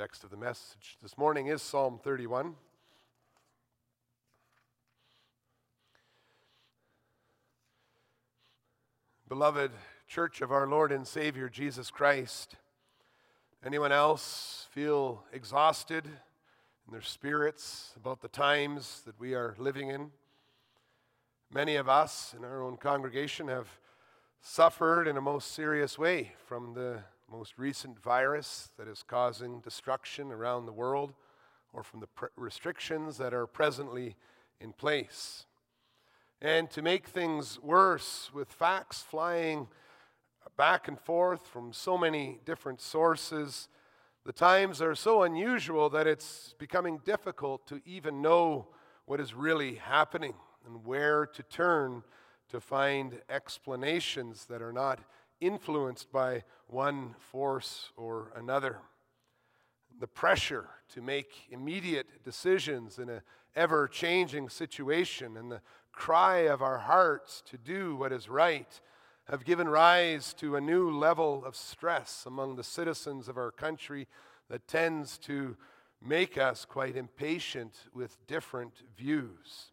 text of the message this morning is Psalm 31. Beloved Church of our Lord and Savior Jesus Christ, anyone else feel exhausted in their spirits about the times that we are living in? Many of us in our own congregation have suffered in a most serious way from the most recent virus that is causing destruction around the world or from the pre- restrictions that are presently in place. And to make things worse, with facts flying back and forth from so many different sources, the times are so unusual that it's becoming difficult to even know what is really happening and where to turn to find explanations that are not influenced by one force or another. The pressure to make immediate decisions in an ever changing situation and the cry of our hearts to do what is right have given rise to a new level of stress among the citizens of our country that tends to make us quite impatient with different views.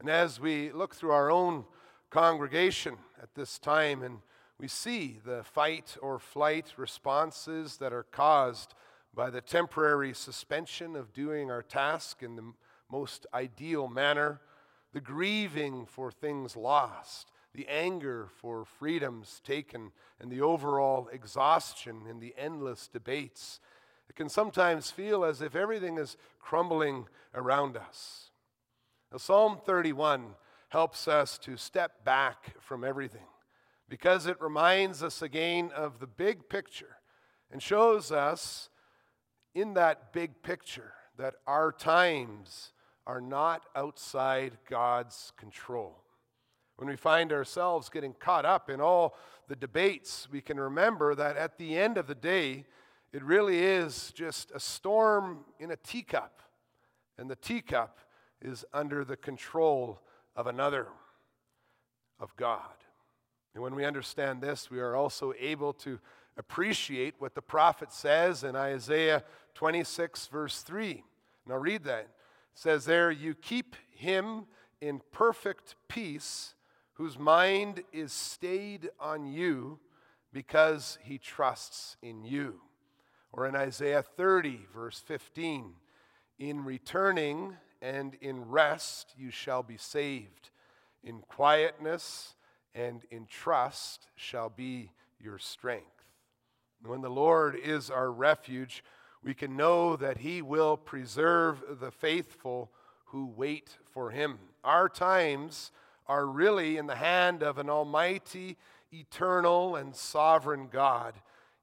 And as we look through our own congregation at this time and we see the fight or flight responses that are caused by the temporary suspension of doing our task in the most ideal manner, the grieving for things lost, the anger for freedoms taken, and the overall exhaustion in the endless debates. It can sometimes feel as if everything is crumbling around us. Now, Psalm 31 helps us to step back from everything because it reminds us again of the big picture and shows us in that big picture that our times are not outside God's control. When we find ourselves getting caught up in all the debates, we can remember that at the end of the day, it really is just a storm in a teacup, and the teacup is under the control of another, of God. And when we understand this, we are also able to appreciate what the prophet says in Isaiah 26, verse 3. Now, read that. It says there, You keep him in perfect peace, whose mind is stayed on you because he trusts in you. Or in Isaiah 30, verse 15, In returning and in rest you shall be saved. In quietness, and in trust shall be your strength. When the Lord is our refuge, we can know that He will preserve the faithful who wait for Him. Our times are really in the hand of an almighty, eternal, and sovereign God,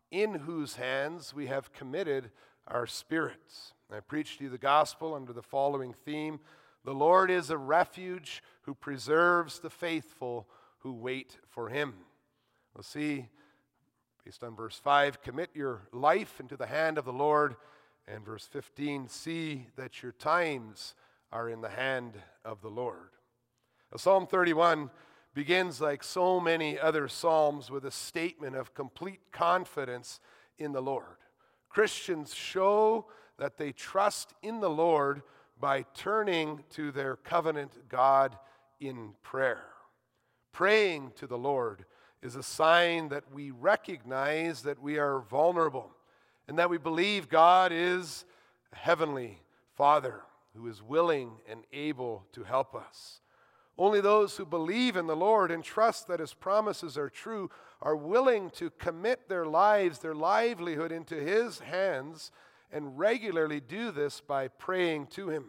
in whose hands we have committed our spirits. I preach to you the gospel under the following theme The Lord is a refuge who preserves the faithful who wait for him. We'll see, based on verse 5, commit your life into the hand of the Lord. And verse 15, see that your times are in the hand of the Lord. Now, Psalm 31 begins, like so many other Psalms, with a statement of complete confidence in the Lord. Christians show that they trust in the Lord by turning to their covenant God in prayer. Praying to the Lord is a sign that we recognize that we are vulnerable and that we believe God is a heavenly Father who is willing and able to help us. Only those who believe in the Lord and trust that His promises are true are willing to commit their lives, their livelihood into His hands, and regularly do this by praying to Him.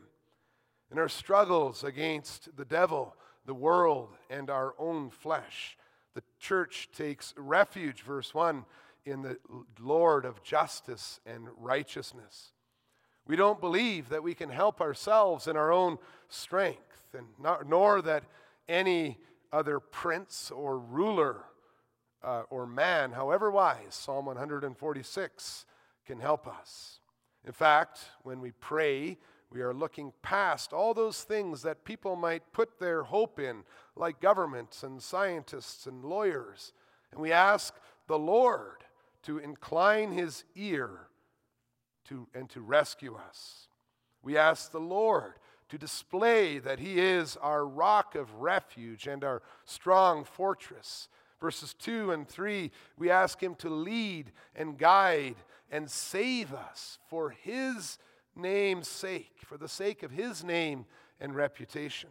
In our struggles against the devil, the world, and our own flesh. The church takes refuge, verse 1, in the Lord of justice and righteousness. We don't believe that we can help ourselves in our own strength, and not, nor that any other prince or ruler uh, or man, however wise, Psalm 146, can help us. In fact, when we pray, we are looking past all those things that people might put their hope in, like governments and scientists and lawyers. And we ask the Lord to incline his ear to, and to rescue us. We ask the Lord to display that He is our rock of refuge and our strong fortress. Verses 2 and 3, we ask Him to lead and guide and save us for His name's sake, for the sake of His name and reputation.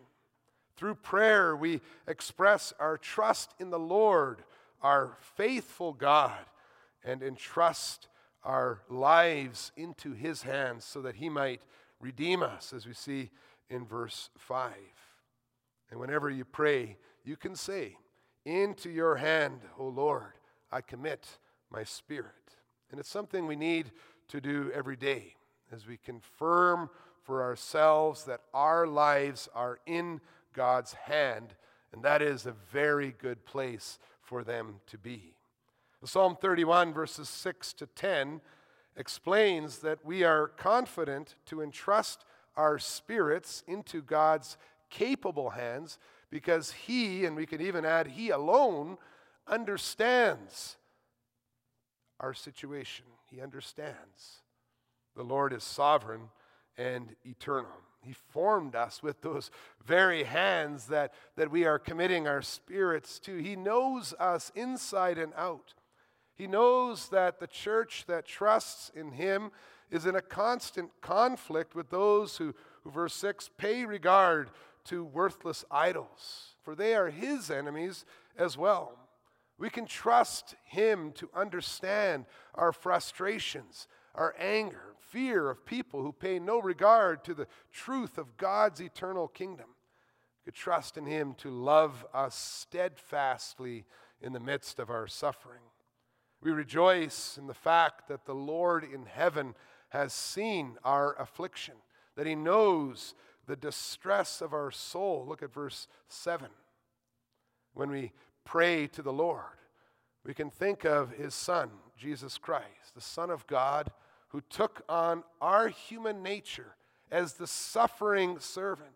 Through prayer, we express our trust in the Lord, our faithful God, and entrust our lives into His hands so that He might redeem us, as we see in verse 5. And whenever you pray, you can say, Into your hand, O Lord, I commit my spirit. And it's something we need to do every day as we confirm for ourselves that our lives are in God's hand, and that is a very good place for them to be. Psalm 31, verses 6 to 10, explains that we are confident to entrust our spirits into God's capable hands because He, and we can even add He alone, understands our situation. He understands. The Lord is sovereign and eternal. He formed us with those very hands that, that we are committing our spirits to. He knows us inside and out. He knows that the church that trusts in Him is in a constant conflict with those who, who verse 6, pay regard to worthless idols, for they are His enemies as well. We can trust Him to understand our frustrations, our anger, fear of people who pay no regard to the truth of God's eternal kingdom. We could trust in Him to love us steadfastly in the midst of our suffering. We rejoice in the fact that the Lord in heaven has seen our affliction, that He knows the distress of our soul. Look at verse 7. When we pray to the Lord, we can think of His Son, Jesus Christ, the Son of God, who took on our human nature as the suffering servant,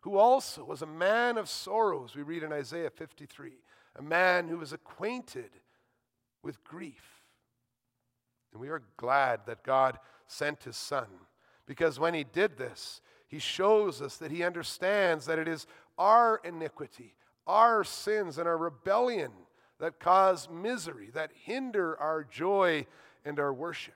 who also was a man of sorrows, we read in Isaiah 53, a man who was acquainted with grief. And we are glad that God sent his Son because when he did this, he shows us that he understands that it is our iniquity, our sins, and our rebellion that cause misery, that hinder our joy and our worship.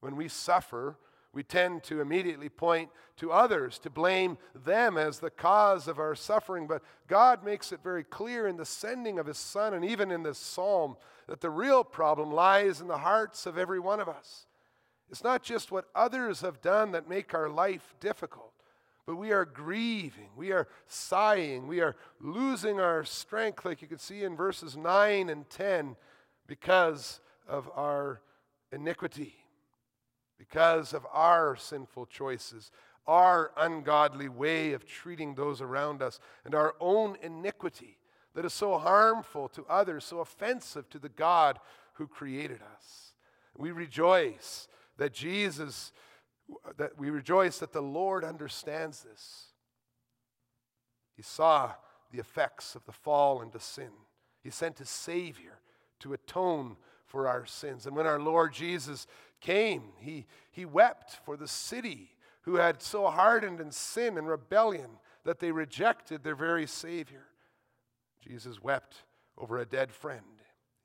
When we suffer, we tend to immediately point to others, to blame them as the cause of our suffering. But God makes it very clear in the sending of His Son and even in this psalm that the real problem lies in the hearts of every one of us. It's not just what others have done that make our life difficult, but we are grieving, we are sighing, we are losing our strength, like you can see in verses 9 and 10, because of our iniquity because of our sinful choices, our ungodly way of treating those around us, and our own iniquity that is so harmful to others, so offensive to the God who created us. We rejoice that Jesus, that we rejoice that the Lord understands this. He saw the effects of the fall into sin. He sent his Savior to atone for our sins. And when our Lord Jesus came, he, he wept for the city who had so hardened in sin and rebellion that they rejected their very Savior. Jesus wept over a dead friend.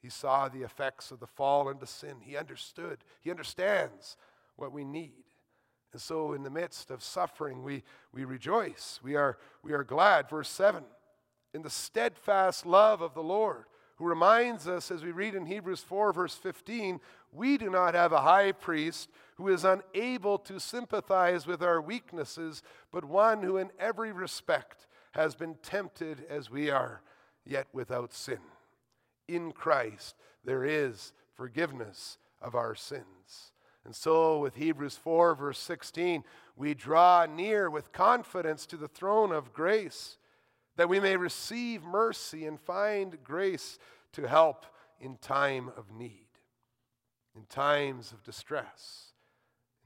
He saw the effects of the fall into sin. He understood, he understands what we need. And so, in the midst of suffering, we, we rejoice. We are, we are glad. Verse 7 In the steadfast love of the Lord, who reminds us, as we read in Hebrews 4, verse 15, we do not have a high priest who is unable to sympathize with our weaknesses, but one who in every respect has been tempted as we are, yet without sin. In Christ, there is forgiveness of our sins. And so, with Hebrews 4, verse 16, we draw near with confidence to the throne of grace that we may receive mercy and find grace to help in time of need, in times of distress,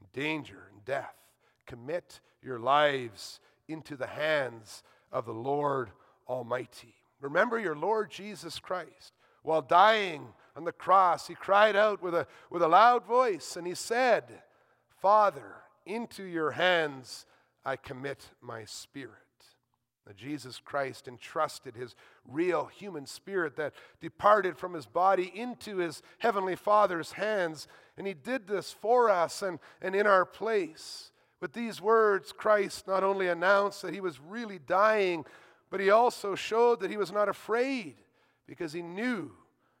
in danger, and death. Commit your lives into the hands of the Lord Almighty. Remember your Lord Jesus Christ. While dying on the cross, he cried out with a, with a loud voice and he said, Father, into your hands I commit my spirit. Jesus Christ entrusted his real human spirit that departed from his body into his heavenly Father's hands, and he did this for us and, and in our place. With these words, Christ not only announced that he was really dying, but he also showed that he was not afraid because he knew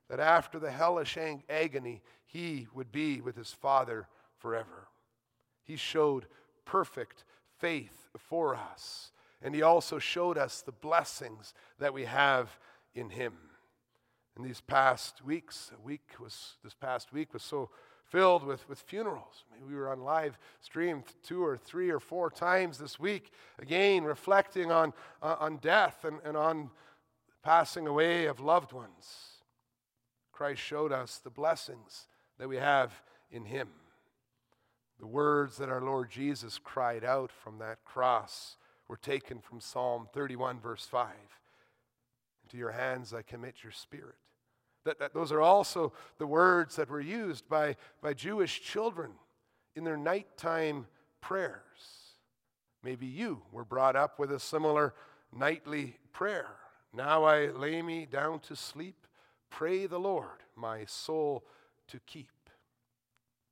that after the hellish agony, he would be with his Father forever. He showed perfect faith for us, and he also showed us the blessings that we have in him. In these past weeks, a week was this past week was so filled with, with funerals. I mean, we were on live stream two or three or four times this week, again, reflecting on, uh, on death and, and on passing away of loved ones. Christ showed us the blessings that we have in Him. The words that our Lord Jesus cried out from that cross were taken from Psalm 31, verse 5. Into your hands I commit your spirit. That, that those are also the words that were used by, by Jewish children in their nighttime prayers. Maybe you were brought up with a similar nightly prayer. Now I lay me down to sleep. Pray the Lord, my soul to keep.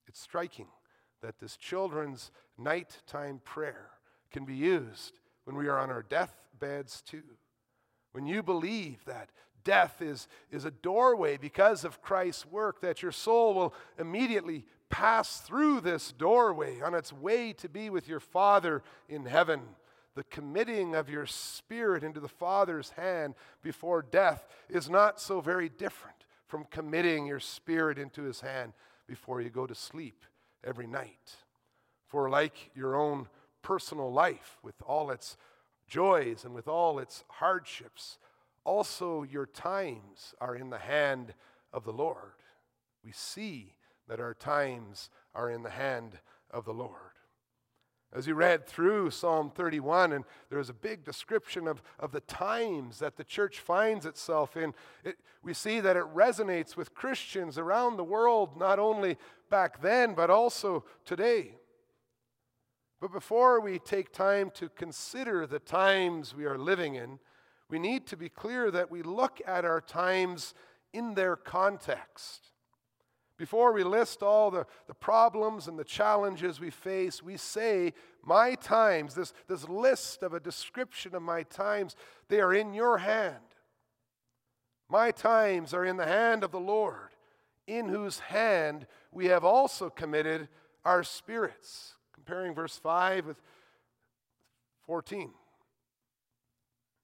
It's striking that this children's nighttime prayer can be used when we are on our deathbeds too. When you believe that death is, is a doorway because of Christ's work, that your soul will immediately pass through this doorway on its way to be with your Father in heaven. The committing of your spirit into the Father's hand before death is not so very different from committing your spirit into His hand before you go to sleep every night. For, like your own personal life, with all its joys and with all its hardships, also, your times are in the hand of the Lord. We see that our times are in the hand of the Lord. As you read through Psalm 31, and there's a big description of, of the times that the church finds itself in, it, we see that it resonates with Christians around the world, not only back then, but also today. But before we take time to consider the times we are living in, we need to be clear that we look at our times in their context. Before we list all the, the problems and the challenges we face, we say, My times, this, this list of a description of my times, they are in your hand. My times are in the hand of the Lord, in whose hand we have also committed our spirits. Comparing verse 5 with 14.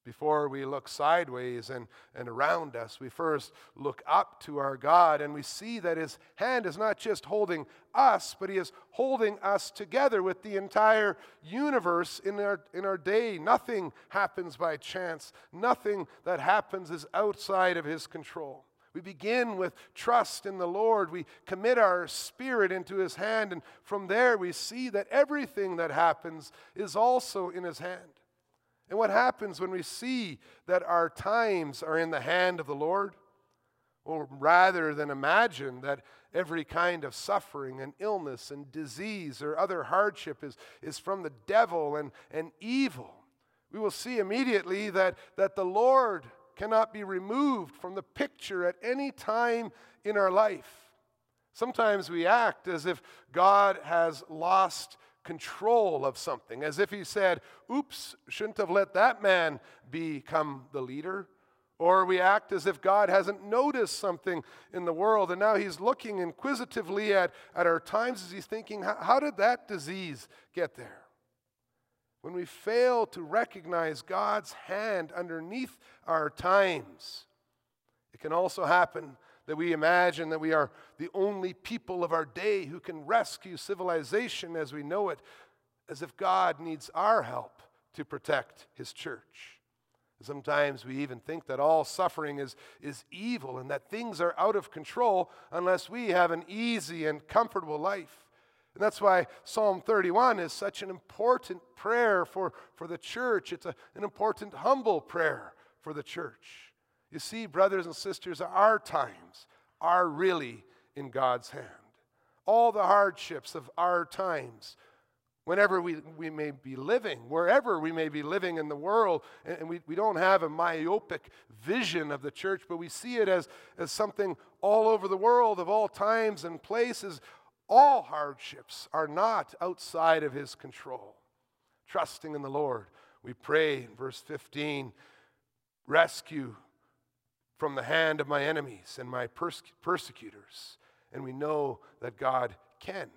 Before we look sideways and, and around us, we first look up to our God and we see that His hand is not just holding us, but He is holding us together with the entire universe in our, in our day. Nothing happens by chance, nothing that happens is outside of His control. We begin with trust in the Lord. We commit our spirit into His hand, and from there we see that everything that happens is also in His hand. And what happens when we see that our times are in the hand of the Lord? Well, rather than imagine that every kind of suffering and illness and disease or other hardship is, is from the devil and, and evil, we will see immediately that, that the Lord cannot be removed from the picture at any time in our life. Sometimes we act as if God has lost control of something, as if he said, Oops, shouldn't have let that man become the leader. Or we act as if God hasn't noticed something in the world and now he's looking inquisitively at, at our times as he's thinking, How did that disease get there? When we fail to recognize God's hand underneath our times, it can also happen that we imagine that we are the only people of our day who can rescue civilization as we know it, as if God needs our help to protect his church. Sometimes we even think that all suffering is, is evil and that things are out of control unless we have an easy and comfortable life. And that's why Psalm 31 is such an important prayer for, for the church. It's a, an important, humble prayer for the church. You see, brothers and sisters, our times are really in God's hand. all the hardships of our times, whenever we, we may be living, wherever we may be living in the world. And, and we, we don't have a myopic vision of the church, but we see it as, as something all over the world, of all times and places. All hardships are not outside of his control. Trusting in the Lord, we pray in verse 15 rescue from the hand of my enemies and my perse- persecutors. And we know that God can.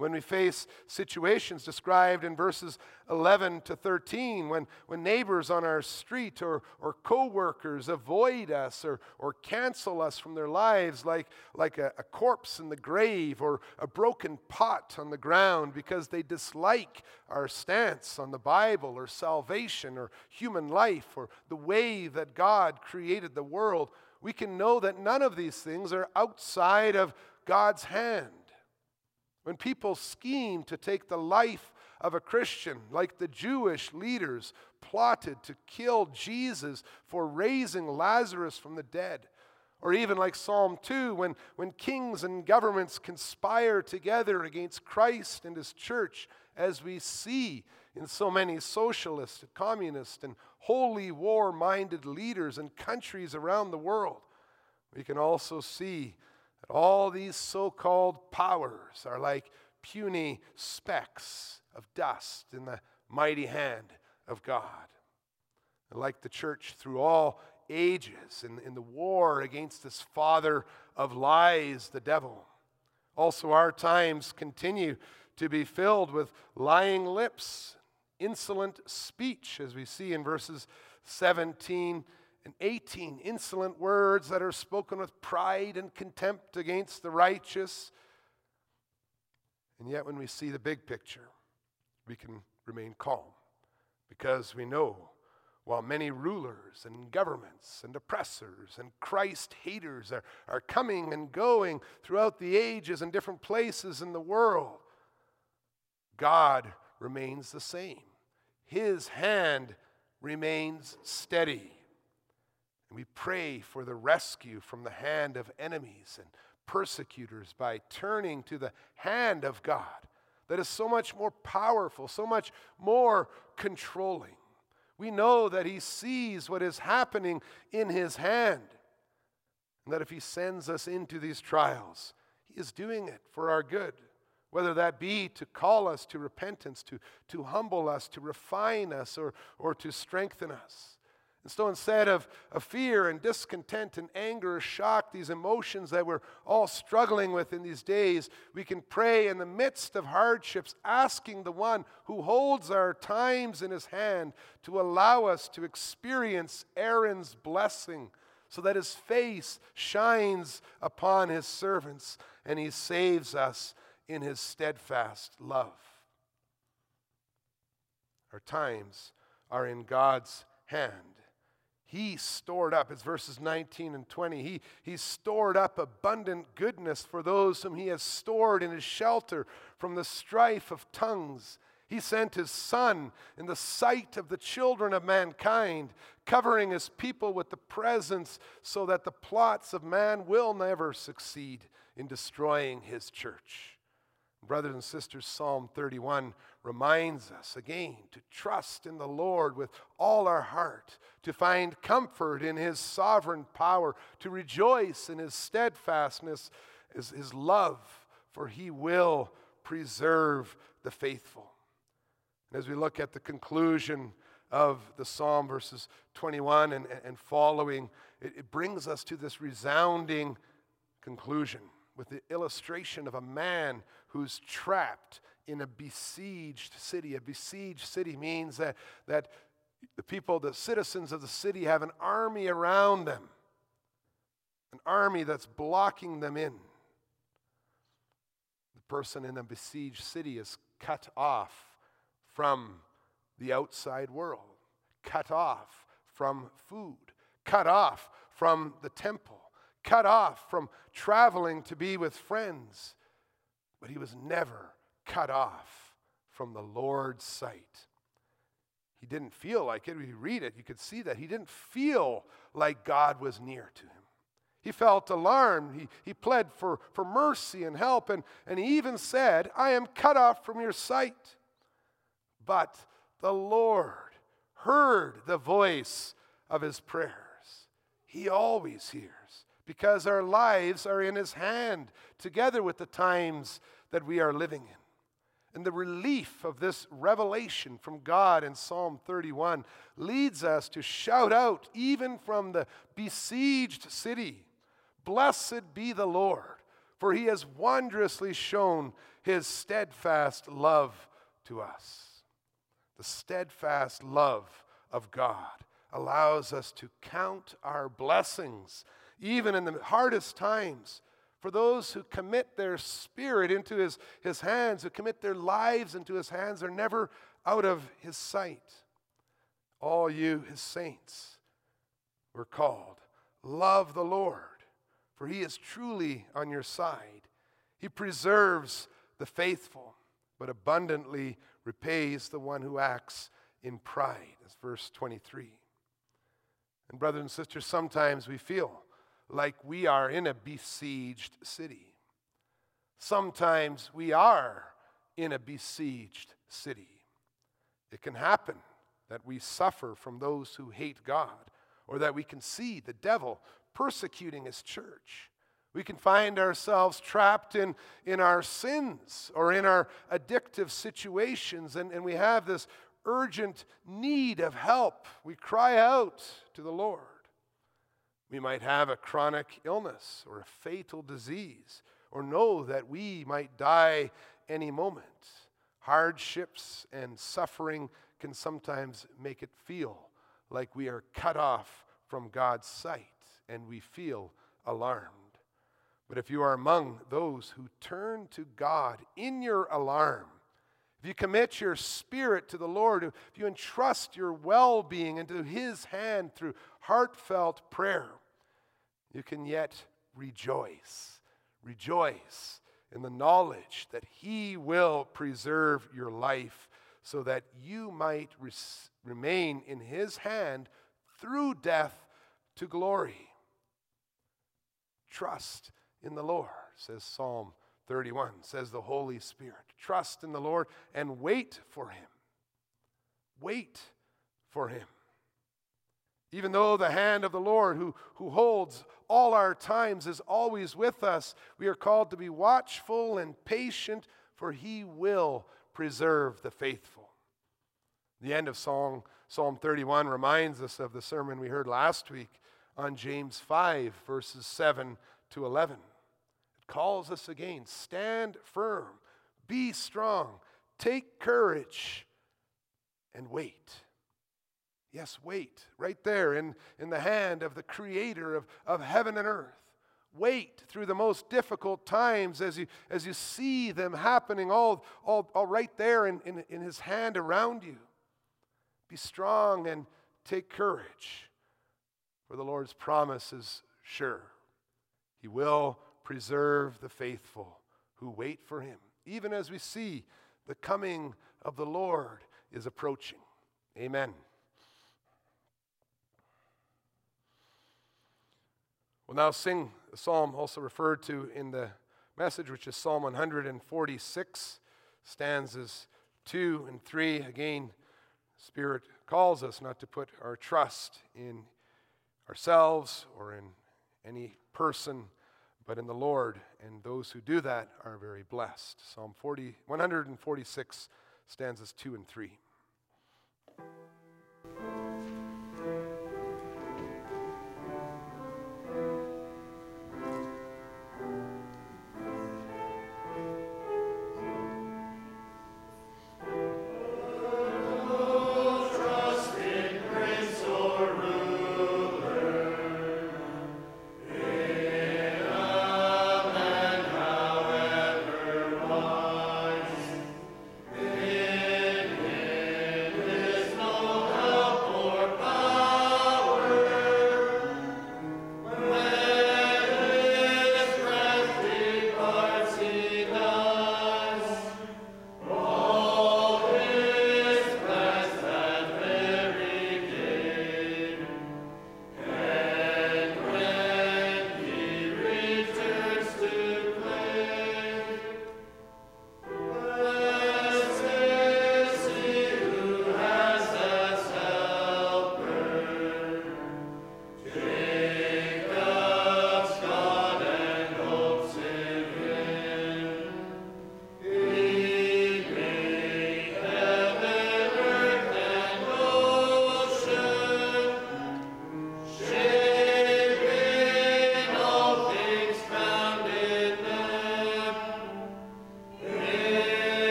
When we face situations described in verses 11 to 13, when, when neighbors on our street or, or co-workers avoid us or, or cancel us from their lives like, like a, a corpse in the grave or a broken pot on the ground because they dislike our stance on the Bible or salvation or human life or the way that God created the world, we can know that none of these things are outside of God's hand. When people scheme to take the life of a Christian, like the Jewish leaders plotted to kill Jesus for raising Lazarus from the dead, or even like Psalm 2, when, when kings and governments conspire together against Christ and his church, as we see in so many socialist, communist, and holy war minded leaders and countries around the world, we can also see all these so called powers are like puny specks of dust in the mighty hand of God. Like the church through all ages in, in the war against this father of lies, the devil. Also, our times continue to be filled with lying lips, insolent speech, as we see in verses 17 and 18 insolent words that are spoken with pride and contempt against the righteous. And yet, when we see the big picture, we can remain calm because we know while many rulers and governments and oppressors and Christ haters are, are coming and going throughout the ages and different places in the world, God remains the same. His hand remains steady. And we pray for the rescue from the hand of enemies and persecutors by turning to the hand of God that is so much more powerful, so much more controlling. We know that He sees what is happening in His hand, and that if He sends us into these trials, He is doing it for our good. Whether that be to call us to repentance, to, to humble us, to refine us, or, or to strengthen us. And so instead of, of fear and discontent and anger shock, these emotions that we're all struggling with in these days, we can pray in the midst of hardships, asking the one who holds our times in his hand to allow us to experience Aaron's blessing so that his face shines upon his servants and he saves us in his steadfast love. Our times are in God's hand. He stored up, it's verses 19 and 20. He, he stored up abundant goodness for those whom he has stored in his shelter from the strife of tongues. He sent his Son in the sight of the children of mankind, covering his people with the presence so that the plots of man will never succeed in destroying his church. Brothers and sisters, Psalm 31 reminds us again to trust in the Lord with all our heart, to find comfort in His sovereign power, to rejoice in His steadfastness, His, his love, for He will preserve the faithful. And as we look at the conclusion of the psalm, verses 21 and, and following, it, it brings us to this resounding conclusion with the illustration of a man who's trapped in a besieged city. A besieged city means that, that the people, the citizens of the city, have an army around them, an army that's blocking them in. The person in a besieged city is cut off from the outside world, cut off from food, cut off from the temple cut off from traveling to be with friends, but he was never cut off from the Lord's sight. He didn't feel like it. If you read it, you could see that. He didn't feel like God was near to him. He felt alarmed. He, he pled for, for mercy and help, and, and he even said, I am cut off from your sight. But the Lord heard the voice of his prayers. He always hears because our lives are in his hand, together with the times that we are living in. And the relief of this revelation from God in Psalm 31 leads us to shout out, even from the besieged city Blessed be the Lord, for he has wondrously shown his steadfast love to us. The steadfast love of God allows us to count our blessings, even in the hardest times. For those who commit their spirit into his, his hands, who commit their lives into his hands, are never out of his sight. All you, his saints, were called. Love the Lord for he is truly on your side. He preserves the faithful, but abundantly repays the one who acts in pride. That's verse 23. And, brothers and sisters, sometimes we feel like we are in a besieged city. Sometimes we are in a besieged city. It can happen that we suffer from those who hate God, or that we can see the devil persecuting his church. We can find ourselves trapped in, in our sins or in our addictive situations, and, and we have this urgent need of help. We cry out to the Lord. We might have a chronic illness or a fatal disease, or know that we might die any moment. Hardships and suffering can sometimes make it feel like we are cut off from God's sight and we feel alarmed. But if you are among those who turn to God in your alarm, if you commit your spirit to the Lord, if you entrust your well being into His hand through heartfelt prayer, you can yet rejoice. Rejoice in the knowledge that He will preserve your life so that you might res- remain in His hand through death to glory. Trust in the Lord, says Psalm 31, says the Holy Spirit. Trust in the Lord and wait for Him. Wait for Him. Even though the hand of the Lord, who, who holds all our times, is always with us, we are called to be watchful and patient, for He will preserve the faithful. The end of Psalm, Psalm 31 reminds us of the sermon we heard last week on James 5, verses 7 to 11. It calls us again stand firm, be strong, take courage, and wait. Yes, wait, right there in, in the hand of the creator of, of heaven and earth. Wait through the most difficult times as you, as you see them happening all, all, all right there in, in, in his hand around you. Be strong and take courage. For the Lord's promise is sure. He will preserve the faithful who wait for him, even as we see the coming of the Lord is approaching. Amen. We'll now sing a psalm also referred to in the message, which is Psalm 146, stanzas 2 and 3. Again, Spirit calls us not to put our trust in ourselves or in any person, but in the Lord. And those who do that are very blessed. Psalm 40, 146, stanzas 2 and 3.